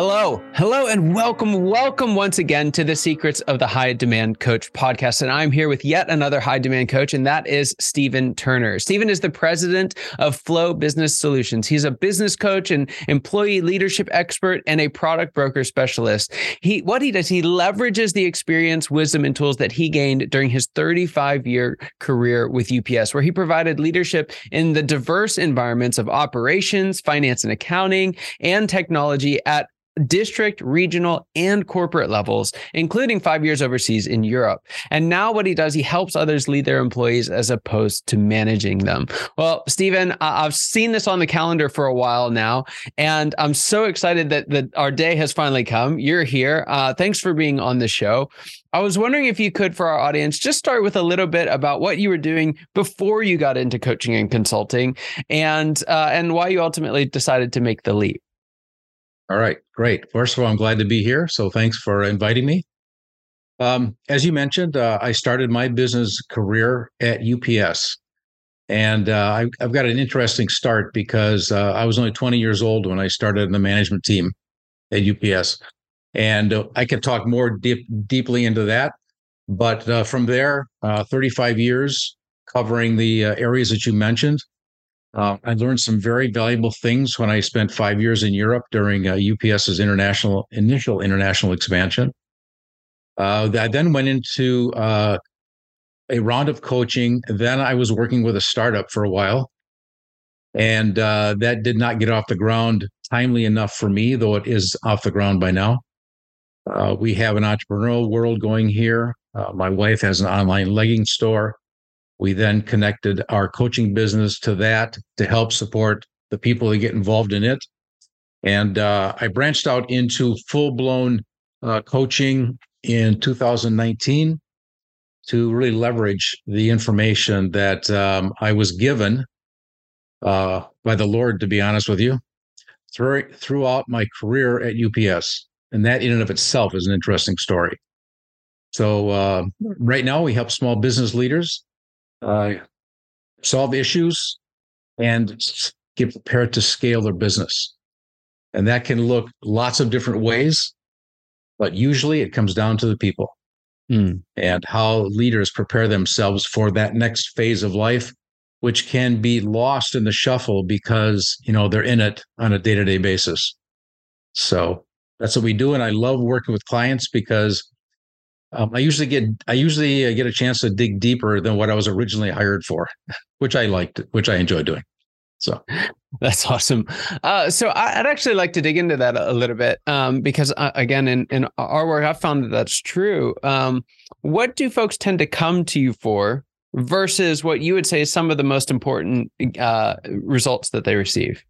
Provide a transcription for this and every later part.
Hello, hello, and welcome, welcome once again to the Secrets of the High Demand Coach podcast. And I'm here with yet another high demand coach, and that is Steven Turner. Steven is the president of Flow Business Solutions. He's a business coach and employee leadership expert and a product broker specialist. He what he does, he leverages the experience, wisdom, and tools that he gained during his 35 year career with UPS, where he provided leadership in the diverse environments of operations, finance and accounting, and technology at district, regional, and corporate levels, including five years overseas in Europe. And now what he does, he helps others lead their employees as opposed to managing them. Well, Steven, I've seen this on the calendar for a while now, and I'm so excited that, that our day has finally come. You're here. Uh, thanks for being on the show. I was wondering if you could, for our audience, just start with a little bit about what you were doing before you got into coaching and consulting, and uh, and why you ultimately decided to make the leap. All right, great. First of all, I'm glad to be here. So thanks for inviting me. Um, as you mentioned, uh, I started my business career at UPS. And uh, I, have got an interesting start because uh, I was only 20 years old when I started in the management team at UPS. And uh, I could talk more deep, deeply into that. But uh, from there, uh, 35 years covering the areas that you mentioned. Uh, I learned some very valuable things when I spent five years in Europe during uh, UPS's international initial international expansion. Uh, I then went into uh, a round of coaching. Then I was working with a startup for a while, and uh, that did not get off the ground timely enough for me, though it is off the ground by now. Uh, we have an entrepreneurial world going here. my wife has an online legging store. We then connected our coaching business to that to help support the people that get involved in it. And uh, I branched out into full blown uh, coaching in 2019 to really leverage the information that um, I was given uh, by the Lord, to be honest with you, through, throughout my career at UPS. And that, in and of itself, is an interesting story. So, uh, right now, we help small business leaders uh, solve issues, and get prepared to scale their business. And that can look lots of different ways, but usually it comes down to the people mm. and how leaders prepare themselves for that next phase of life, which can be lost in the shuffle because, you know, they're in it on a day to day basis. So that's what we do. And I love working with clients because um, I usually get I usually uh, get a chance to dig deeper than what I was originally hired for, which I liked, which I enjoy doing. So that's awesome. Uh, so I'd actually like to dig into that a little bit um, because, uh, again, in, in our work, I've found that that's true. Um, what do folks tend to come to you for versus what you would say is some of the most important uh, results that they receive?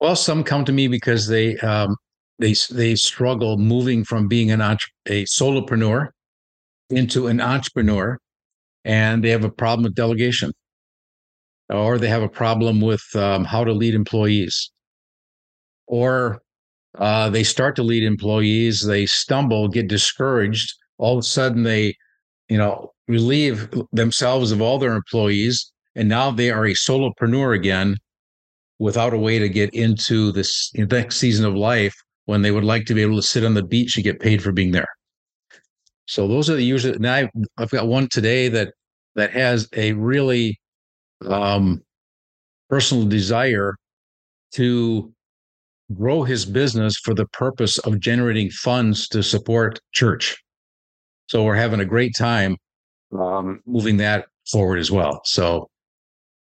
Well, some come to me because they um, they they struggle moving from being an a solopreneur into an entrepreneur, and they have a problem with delegation, or they have a problem with um, how to lead employees, or uh, they start to lead employees, they stumble, get discouraged. All of a sudden, they, you know, relieve themselves of all their employees, and now they are a solopreneur again, without a way to get into this next season of life when they would like to be able to sit on the beach and get paid for being there. So those are the usually. Now I've, I've got one today that that has a really um, personal desire to grow his business for the purpose of generating funds to support church. So we're having a great time um, moving that forward as well. So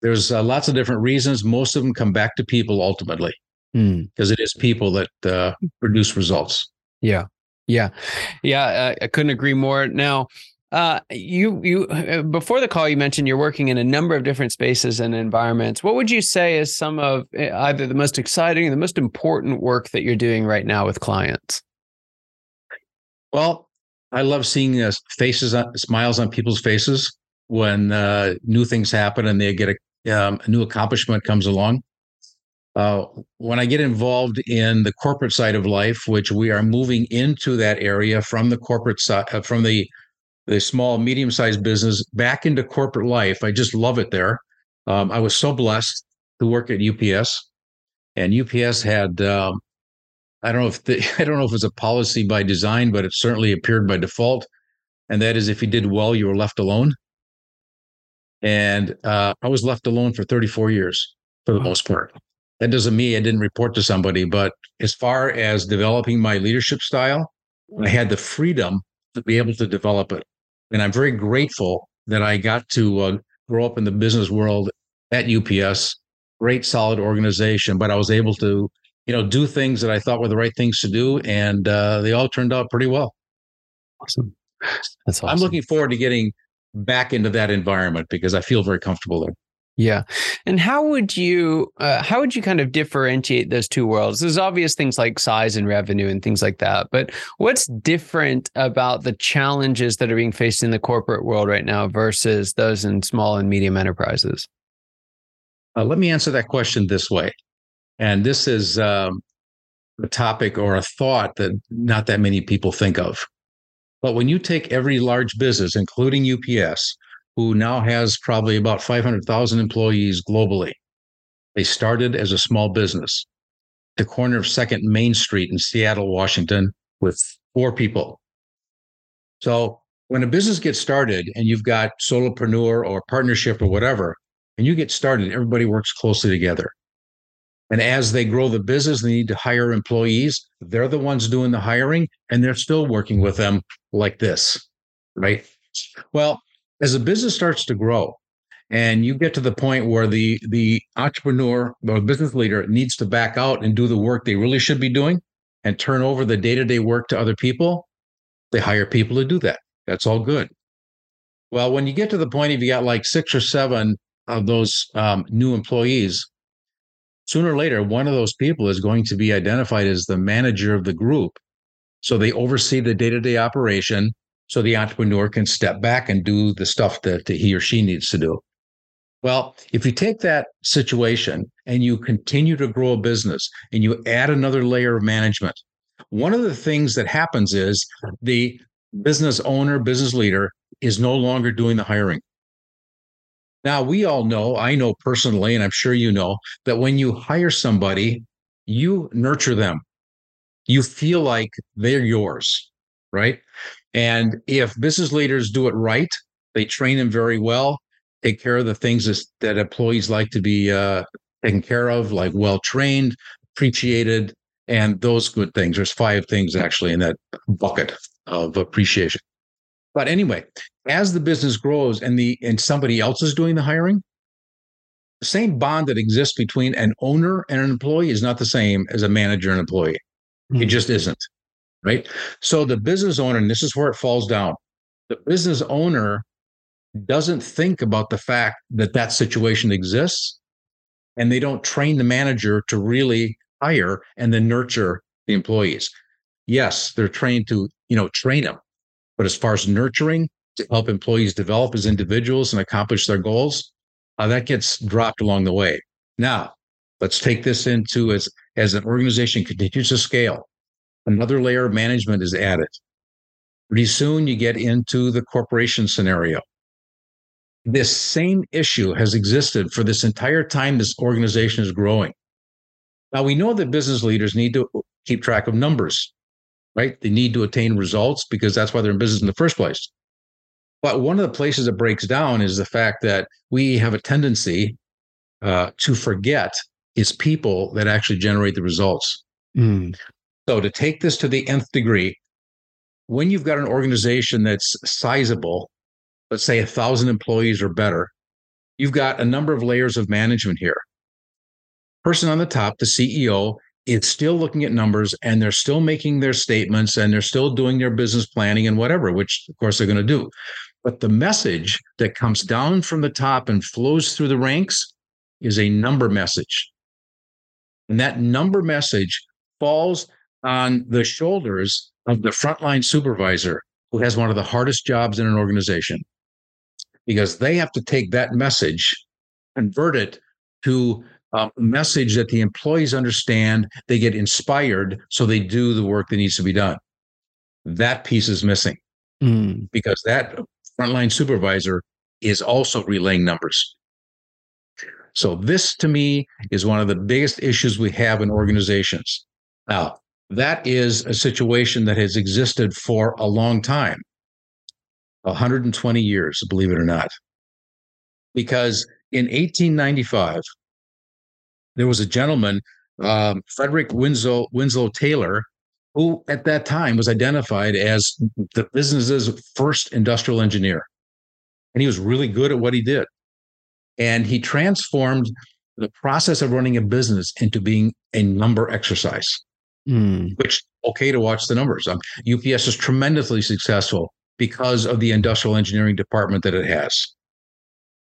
there's uh, lots of different reasons. Most of them come back to people ultimately because mm. it is people that uh, produce results. Yeah. Yeah. Yeah. Uh, I couldn't agree more. Now, uh, you you uh, before the call you mentioned you're working in a number of different spaces and environments. What would you say is some of eh, either the most exciting or the most important work that you're doing right now with clients? Well, I love seeing uh, faces, on, smiles on people's faces when uh, new things happen and they get a, um, a new accomplishment comes along. Uh, when I get involved in the corporate side of life, which we are moving into that area from the corporate side, uh, from the the small, medium sized business back into corporate life. I just love it there. Um, I was so blessed to work at UPS, and UPS had um, I don't know if the, I don't know if it's a policy by design, but it certainly appeared by default, and that is if you did well, you were left alone. And uh, I was left alone for 34 years for the most part. That doesn't mean I didn't report to somebody, but as far as developing my leadership style, I had the freedom to be able to develop it. And I'm very grateful that I got to uh, grow up in the business world at UPS, great, solid organization, but I was able to, you know, do things that I thought were the right things to do. And uh, they all turned out pretty well. Awesome. That's awesome. I'm looking forward to getting back into that environment because I feel very comfortable there. Yeah, and how would you uh, how would you kind of differentiate those two worlds? There's obvious things like size and revenue and things like that, but what's different about the challenges that are being faced in the corporate world right now versus those in small and medium enterprises? Uh, let me answer that question this way, and this is um, a topic or a thought that not that many people think of. But when you take every large business, including UPS, who now has probably about 500,000 employees globally. They started as a small business, the corner of 2nd Main Street in Seattle, Washington, with four people. So when a business gets started and you've got solopreneur or partnership or whatever, and you get started, everybody works closely together. And as they grow the business, they need to hire employees. They're the ones doing the hiring, and they're still working with them like this, right? Well, as a business starts to grow and you get to the point where the the entrepreneur or business leader needs to back out and do the work they really should be doing and turn over the day-to-day work to other people they hire people to do that. That's all good. Well when you get to the point if you got like six or seven of those um, new employees sooner or later one of those people is going to be identified as the manager of the group. So they oversee the day-to-day operation so the entrepreneur can step back and do the stuff that he or she needs to do. Well, if you take that situation and you continue to grow a business and you add another layer of management, one of the things that happens is the business owner, business leader is no longer doing the hiring. Now, we all know, I know personally, and I'm sure you know, that when you hire somebody, you nurture them. You feel like they're yours, right? And if business leaders do it right, they train them very well, take care of the things that employees like to be uh, taken care of, like well trained, appreciated, and those good things. There's five things actually in that bucket of appreciation. But anyway, as the business grows and the and somebody else is doing the hiring, the same bond that exists between an owner and an employee is not the same as a manager and employee. Mm-hmm. It hmm. just isn't right? So the business owner, and this is where it falls down, the business owner doesn't think about the fact that that situation exists and they don't train the manager to really hire and then nurture the employees. Yes, they're trained to, you know, train them. But as far as nurturing to help employees develop as individuals and accomplish their goals, uh, that gets dropped along the way. Now, let's take this into as as an organization continues to scale another layer of management is added. Pretty soon you get into the corporation scenario. This same issue has existed for this entire time this organization is growing. Now we know that business leaders need to keep track of numbers, right? They need to attain results because that's why they're in business in the first place. But one of the places it breaks down is the fact that we have a tendency uh, to forget it's people that actually generate the results. Mm. So to take this to the nth degree, when you've got an organization that's sizable, let's say a thousand employees or better, you've got a number of layers of management here. Person on the top, the CEO, is still looking at numbers and they're still making their statements and they're still doing their business planning and whatever, which of course they're going to do. But the message that comes down from the top and flows through the ranks is a number message. And that number message falls on the shoulders of the frontline supervisor who has one of the hardest jobs in an organization because they have to take that message, convert it to a message that the employees understand, they get inspired, so they do the work that needs to be done. That piece is missing mm. because that frontline supervisor is also relaying numbers. So, this to me is one of the biggest issues we have in organizations. Now, that is a situation that has existed for a long time 120 years, believe it or not. Because in 1895, there was a gentleman, um, Frederick Winslow, Winslow Taylor, who at that time was identified as the business's first industrial engineer. And he was really good at what he did. And he transformed the process of running a business into being a number exercise, mm. which okay to watch the numbers. Um, UPS is tremendously successful because of the industrial engineering department that it has.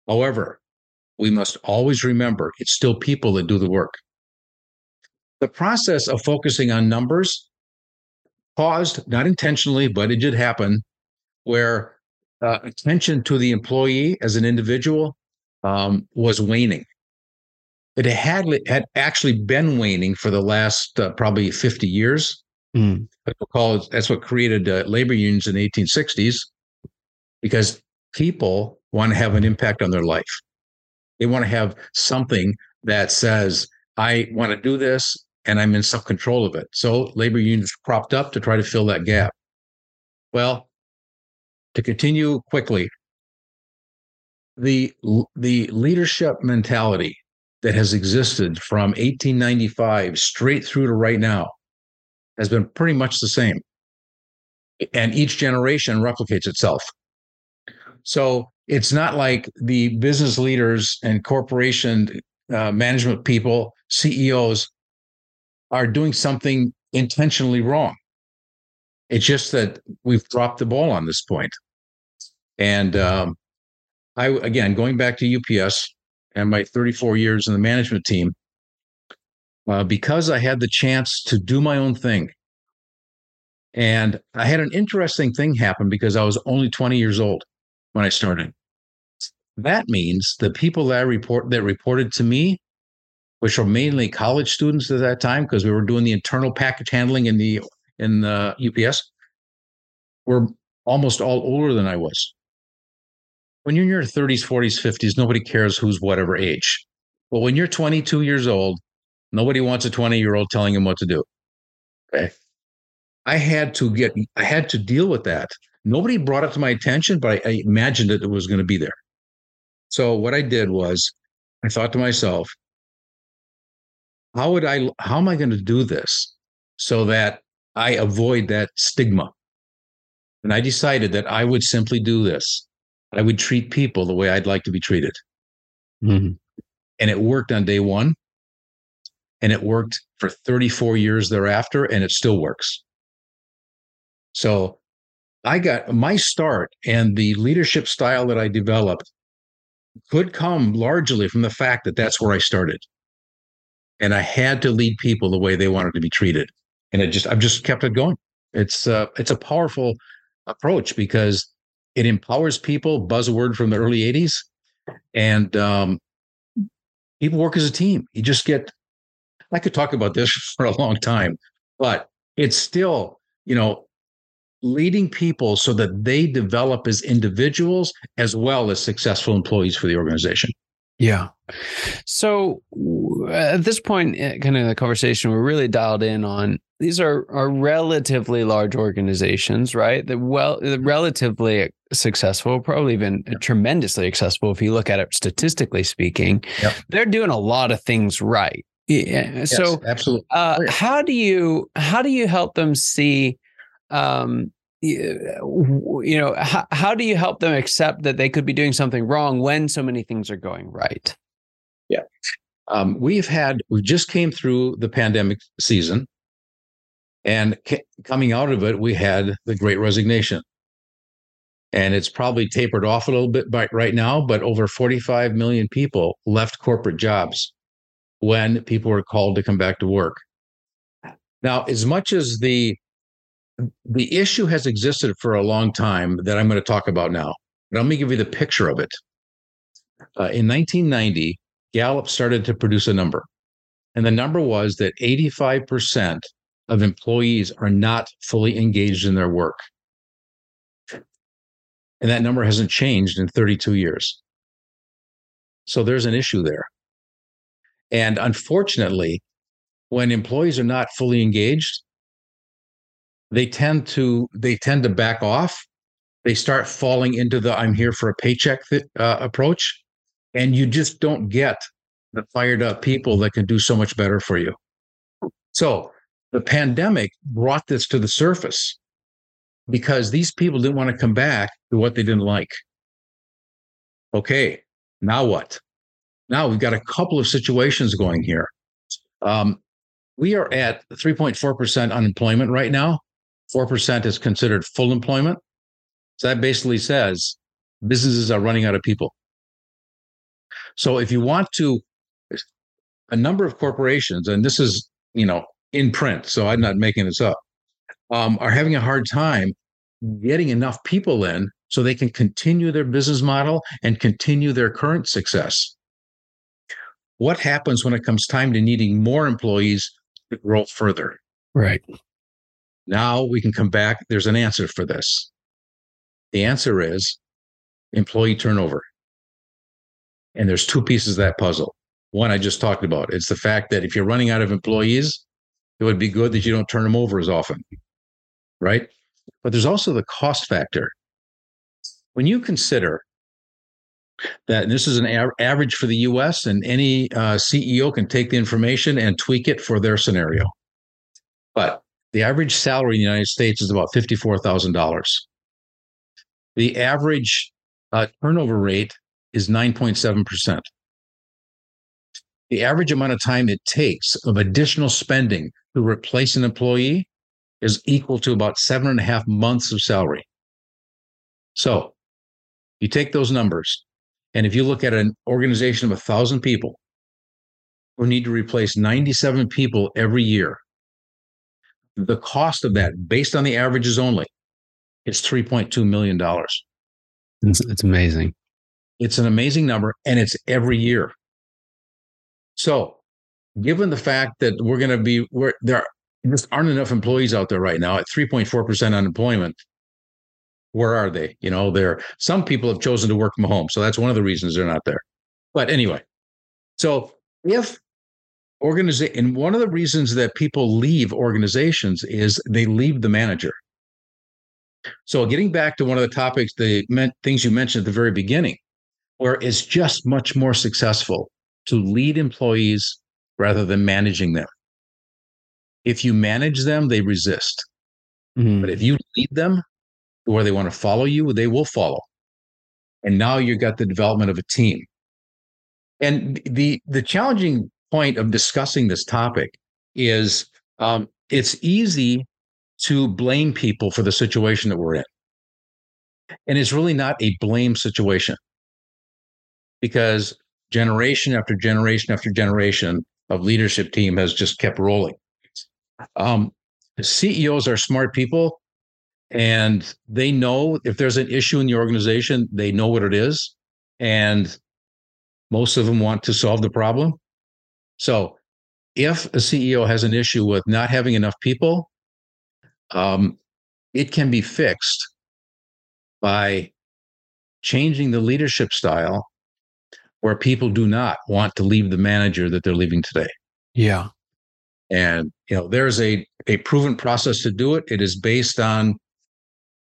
However, we must always remember it's still people that do the work. The process of focusing on numbers caused, not intentionally, but it did happen, where uh, attention to the employee as an individual um, was waning. It had, had actually been waning for the last uh, probably 50 years. Mm. That's what created uh, labor unions in the 1860s, because people want to have an impact on their life. They want to have something that says, I want to do this and I'm in some control of it. So labor unions cropped up to try to fill that gap. Well, to continue quickly, the the leadership mentality that has existed from 1895 straight through to right now has been pretty much the same. And each generation replicates itself. So it's not like the business leaders and corporation uh, management people, CEOs, are doing something intentionally wrong. It's just that we've dropped the ball on this point. And um, I, again, going back to UPS and my 34 years in the management team, uh, because I had the chance to do my own thing. And I had an interesting thing happen because I was only 20 years old when I started. That means the people that I report that reported to me, which were mainly college students at that time, because we were doing the internal package handling in the in the UPS, were almost all older than I was. When you're in your 30s, 40s, 50s, nobody cares who's whatever age. But when you're 22 years old Nobody wants a 20 year old telling him what to do. Okay. I had to get, I had to deal with that. Nobody brought it to my attention, but I, I imagined that it was going to be there. So what I did was I thought to myself, how would I, how am I going to do this so that I avoid that stigma? And I decided that I would simply do this. I would treat people the way I'd like to be treated. Mm-hmm. And it worked on day one and it worked for 34 years thereafter and it still works so i got my start and the leadership style that i developed could come largely from the fact that that's where i started and i had to lead people the way they wanted to be treated and it just i've just kept it going it's uh, it's a powerful approach because it empowers people buzzword from the early 80s and um, people work as a team you just get I could talk about this for a long time, but it's still, you know, leading people so that they develop as individuals as well as successful employees for the organization. Yeah. So at this point, eh, kind of the conversation, we're really dialed in on these are are relatively large organizations, right? That well, relatively successful, probably even yep. tremendously successful if you look at it statistically speaking. Yep. They're doing a lot of things right. Yeah. So absolutely. Uh, how do you how do you help them see? Um, you know, how, how do you help them accept that they could be doing something wrong when so many things are going right? Yeah. Um, we've had, we just came through the pandemic season. And coming out of it, we had the great resignation. And it's probably tapered off a little bit by, right now, but over 45 million people left corporate jobs when people were called to come back to work. Now, as much as the the issue has existed for a long time that I'm going to talk about now, let me give you the picture of it. Uh, in 1990, Gallup started to produce a number, and the number was that 85% of employees are not fully engaged in their work. And that number hasn't changed in 32 years. So there's an issue there. And unfortunately, when employees are not fully engaged, they tend to they tend to back off. They start falling into the "I'm here for a paycheck" th- uh, approach, and you just don't get the fired up people that can do so much better for you. So the pandemic brought this to the surface because these people didn't want to come back to what they didn't like. Okay, now what? Now we've got a couple of situations going here. Um, we are at 3.4% unemployment right now. 4% is considered full employment. So that basically says businesses are running out of people. So if you want to, a number of corporations, and this is, you know, in print, so I'm not making this up, um, are having a hard time getting enough people in so they can continue their business model and continue their current success. What happens when it comes time to needing more employees to grow further? Right. Now we can come back. There's an answer for this. The answer is employee turnover. And there's two pieces of that puzzle. One I just talked about. It's the fact that if you're running out of employees, it would be good that you don't turn them over as often. Right. But there's also the cost factor. When you consider that this is an average for the US, and any uh, CEO can take the information and tweak it for their scenario. But the average salary in the United States is about $54,000. The average uh, turnover rate is 9.7%. The average amount of time it takes of additional spending to replace an employee is equal to about seven and a half months of salary. So you take those numbers, and if you look at an organization of a thousand people who need to replace 97 people every year, the cost of that, based on the averages only, is $3.2 million. It's, it's amazing. It's an amazing number, and it's every year. So, given the fact that we're going to be, where there just aren't enough employees out there right now at 3.4% unemployment, where are they? You know, there some people have chosen to work from home. So that's one of the reasons they're not there. But anyway, so if organization and one of the reasons that people leave organizations is they leave the manager. So getting back to one of the topics, the meant things you mentioned at the very beginning, where it's just much more successful to lead employees rather than managing them. If you manage them, they resist. Mm-hmm. But if you lead them, where they want to follow you, they will follow. And now you've got the development of a team. And the the challenging point of discussing this topic is um, it's easy to blame people for the situation that we're in. And it's really not a blame situation because generation after generation after generation of leadership team has just kept rolling. Um, CEOs are smart people and they know if there's an issue in the organization, they know what it is. And most of them want to solve the problem. So if a CEO has an issue with not having enough people, um, it can be fixed by changing the leadership style where people do not want to leave the manager that they're leaving today. Yeah. And you know, there's a a proven process to do it. It is based on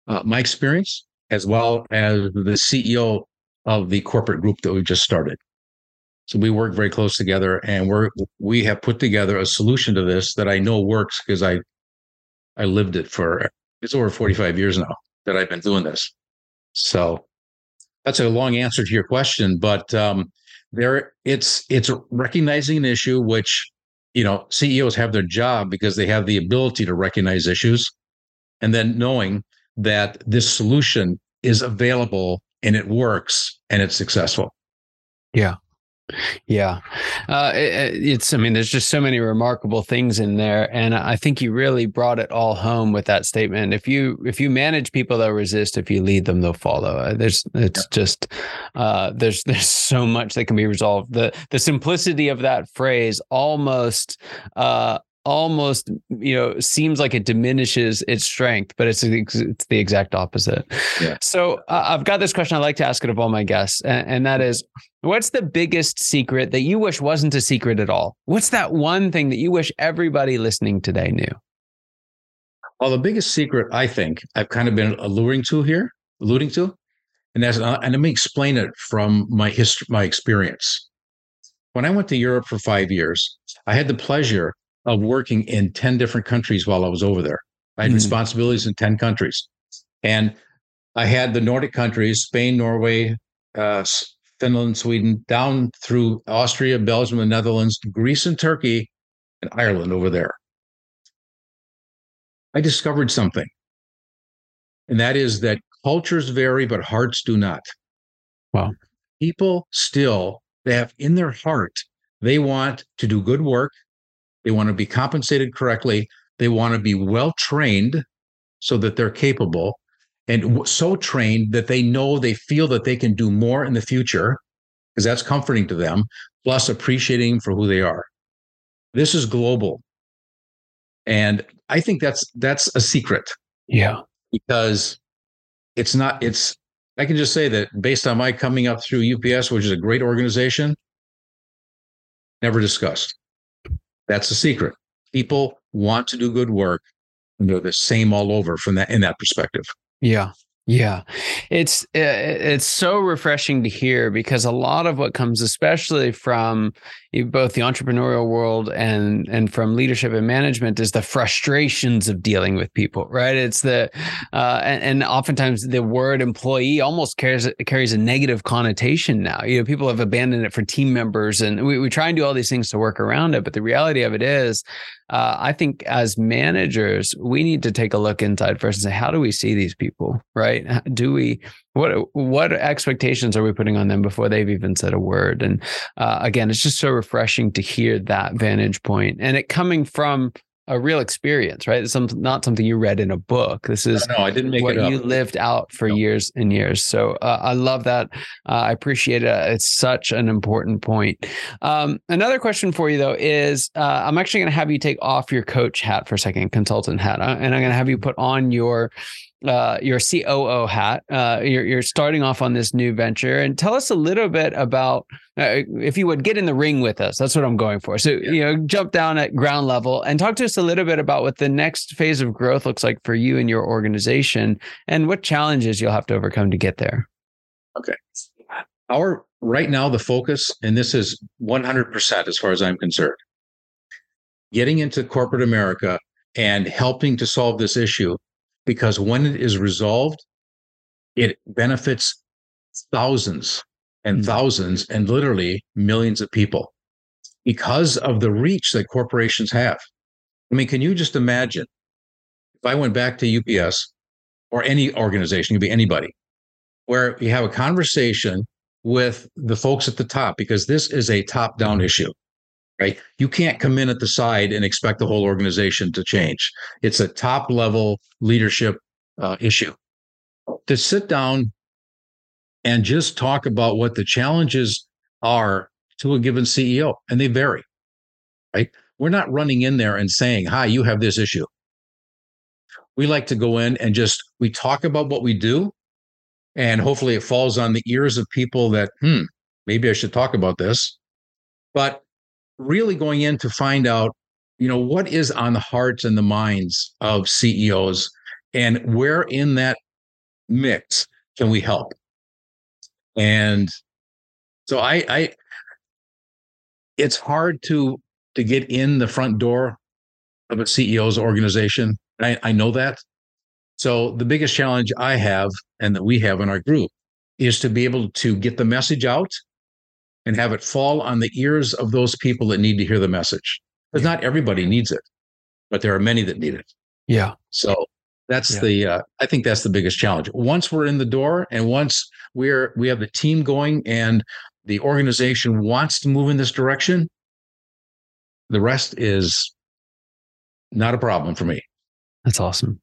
uh, my experience as well as the CEO of the corporate group that we just started. So we work very close together, and we're we have put together a solution to this that I know works because I I lived it for it's over 45 years now that I've been doing this. So that's a long answer to your question, but um, there it's it's recognizing an issue which you know CEOs have their job because they have the ability to recognize issues, and then knowing that this solution is available and it works and it's successful. Yeah. Yeah. Uh, it, it's, I mean, there's just so many remarkable things in there. And I think you really brought it all home with that statement. If you, if you manage people, they'll resist. If you lead them, they'll follow. Uh, there's, it's just, uh, there's, there's so much that can be resolved. The, the simplicity of that phrase almost, uh, almost you know seems like it diminishes its strength but it's it's the exact opposite. Yeah. so uh, i've got this question i like to ask it of all my guests and, and that is what's the biggest secret that you wish wasn't a secret at all? What's that one thing that you wish everybody listening today knew? Well the biggest secret i think i've kind of been alluring to here alluding to and that's uh, and let me explain it from my history my experience. When i went to europe for five years i had the pleasure of working in 10 different countries while I was over there. I had mm-hmm. responsibilities in 10 countries. And I had the Nordic countries, Spain, Norway, uh, Finland, Sweden, down through Austria, Belgium, the Netherlands, Greece, and Turkey, and Ireland over there. I discovered something, and that is that cultures vary, but hearts do not. Wow. People still, they have in their heart, they want to do good work. They want to be compensated correctly. They want to be well trained so that they're capable and so trained that they know they feel that they can do more in the future because that's comforting to them, plus appreciating for who they are. This is global. And I think that's that's a secret. Yeah. Because it's not it's I can just say that based on my coming up through UPS, which is a great organization, never discussed. That's the secret. People want to do good work and they're the same all over from that in that perspective. Yeah. Yeah, it's it's so refreshing to hear because a lot of what comes, especially from both the entrepreneurial world and and from leadership and management, is the frustrations of dealing with people. Right? It's the uh, and, and oftentimes the word employee almost carries carries a negative connotation now. You know, people have abandoned it for team members, and we, we try and do all these things to work around it. But the reality of it is, uh, I think as managers, we need to take a look inside first and say, how do we see these people? Right? Do we what what expectations are we putting on them before they've even said a word? And uh, again, it's just so refreshing to hear that vantage point and it coming from a real experience, right? It's some, not something you read in a book. This is no, no I didn't make what you lived out for no. years and years. So uh, I love that. Uh, I appreciate it. It's such an important point. Um, another question for you though is uh, I'm actually going to have you take off your coach hat for a second, consultant hat, uh, and I'm going to have you put on your uh, your COO hat. Uh, you're, you're starting off on this new venture, and tell us a little bit about, uh, if you would, get in the ring with us. That's what I'm going for. So yeah. you know, jump down at ground level and talk to us a little bit about what the next phase of growth looks like for you and your organization, and what challenges you'll have to overcome to get there. Okay, our right now the focus, and this is 100% as far as I'm concerned, getting into corporate America and helping to solve this issue because when it is resolved, it benefits thousands and mm-hmm. thousands and literally millions of people because of the reach that corporations have. I mean, can you just imagine if I went back to UPS or any organization, it could be anybody, where you have a conversation with the folks at the top, because this is a top down issue right? You can't come in at the side and expect the whole organization to change. It's a top level leadership uh, issue. To sit down and just talk about what the challenges are to a given CEO, and they vary, right? We're not running in there and saying, Hi, you have this issue. We like to go in and just we talk about what we do, and hopefully it falls on the ears of people that, hmm, maybe I should talk about this. But really going in to find out you know, what is on the hearts and the minds of CEOs and where in that mix can we help? And so I, I it's hard to to get in the front door of a CEO's organization. I, I know that. So the biggest challenge I have and that we have in our group is to be able to get the message out and have it fall on the ears of those people that need to hear the message. Because not everybody needs it, but there are many that need it. Yeah. So that's yeah. the uh, I think that's the biggest challenge. Once we're in the door and once we're we have the team going and the organization wants to move in this direction, the rest is not a problem for me. That's awesome.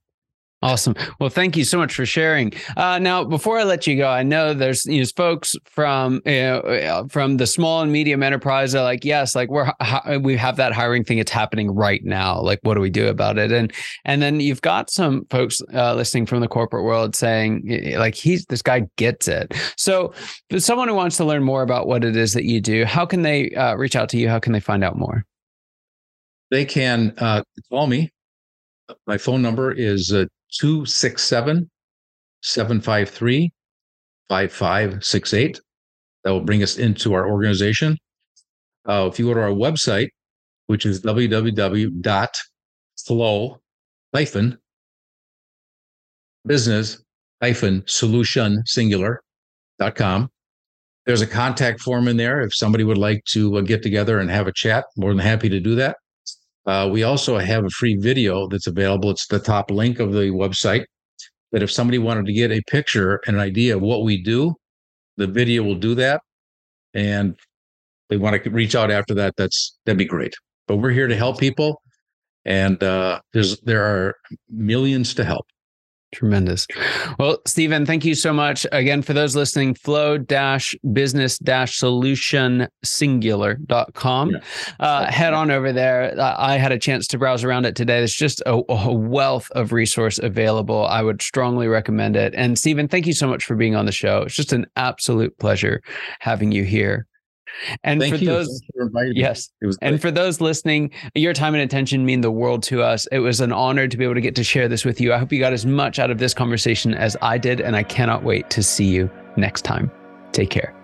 Awesome. Well, thank you so much for sharing. Uh, now, before I let you go, I know there's you know, folks from you know, uh, from the small and medium enterprise are like, yes, like we're we have that hiring thing. It's happening right now. Like, what do we do about it? And and then you've got some folks uh, listening from the corporate world saying, like, he's this guy gets it. So, someone who wants to learn more about what it is that you do, how can they uh, reach out to you? How can they find out more? They can uh, call me. My phone number is uh, 267 753 5568. That will bring us into our organization. Uh, if you go to our website, which is www.flow hyphen business hyphen solution singular.com. There's a contact form in there. If somebody would like to uh, get together and have a chat, more than happy to do that. Uh, we also have a free video that's available. It's the top link of the website. That if somebody wanted to get a picture and an idea of what we do, the video will do that. And they want to reach out after that. That's that'd be great. But we're here to help people, and uh, there's there are millions to help. Tremendous. Well, Steven, thank you so much. Again, for those listening, flow dash business dash solution singular.com. Yeah. Uh, head on over there. I had a chance to browse around it today. There's just a, a, wealth of resource available. I would strongly recommend it. And Steven, thank you so much for being on the show. It's just an absolute pleasure having you here. And Thank for you. those, for yes, and for those listening, your time and attention mean the world to us. It was an honor to be able to get to share this with you. I hope you got as much out of this conversation as I did, and I cannot wait to see you next time. Take care.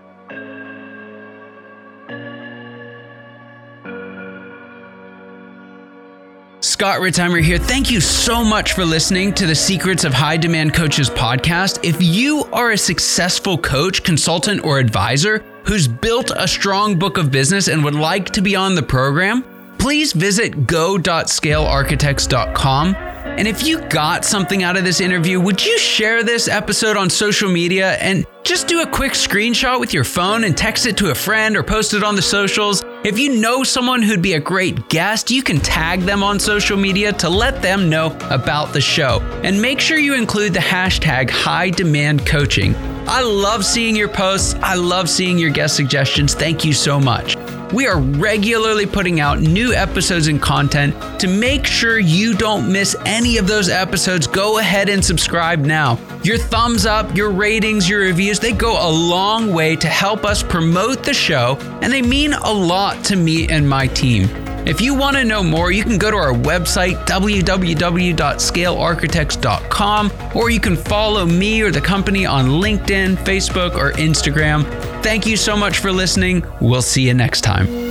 Scott Ritzheimer here. Thank you so much for listening to the Secrets of High Demand Coaches podcast. If you are a successful coach, consultant, or advisor who's built a strong book of business and would like to be on the program, please visit go.scalearchitects.com and if you got something out of this interview, would you share this episode on social media? And just do a quick screenshot with your phone and text it to a friend or post it on the socials? If you know someone who'd be a great guest, you can tag them on social media to let them know about the show. And make sure you include the hashtag high demand coaching. I love seeing your posts. I love seeing your guest suggestions. Thank you so much. We are regularly putting out new episodes and content. To make sure you don't miss any of those episodes, go ahead and subscribe now. Your thumbs up, your ratings, your reviews, they go a long way to help us promote the show, and they mean a lot to me and my team. If you want to know more, you can go to our website, www.scalearchitects.com, or you can follow me or the company on LinkedIn, Facebook, or Instagram. Thank you so much for listening. We'll see you next time.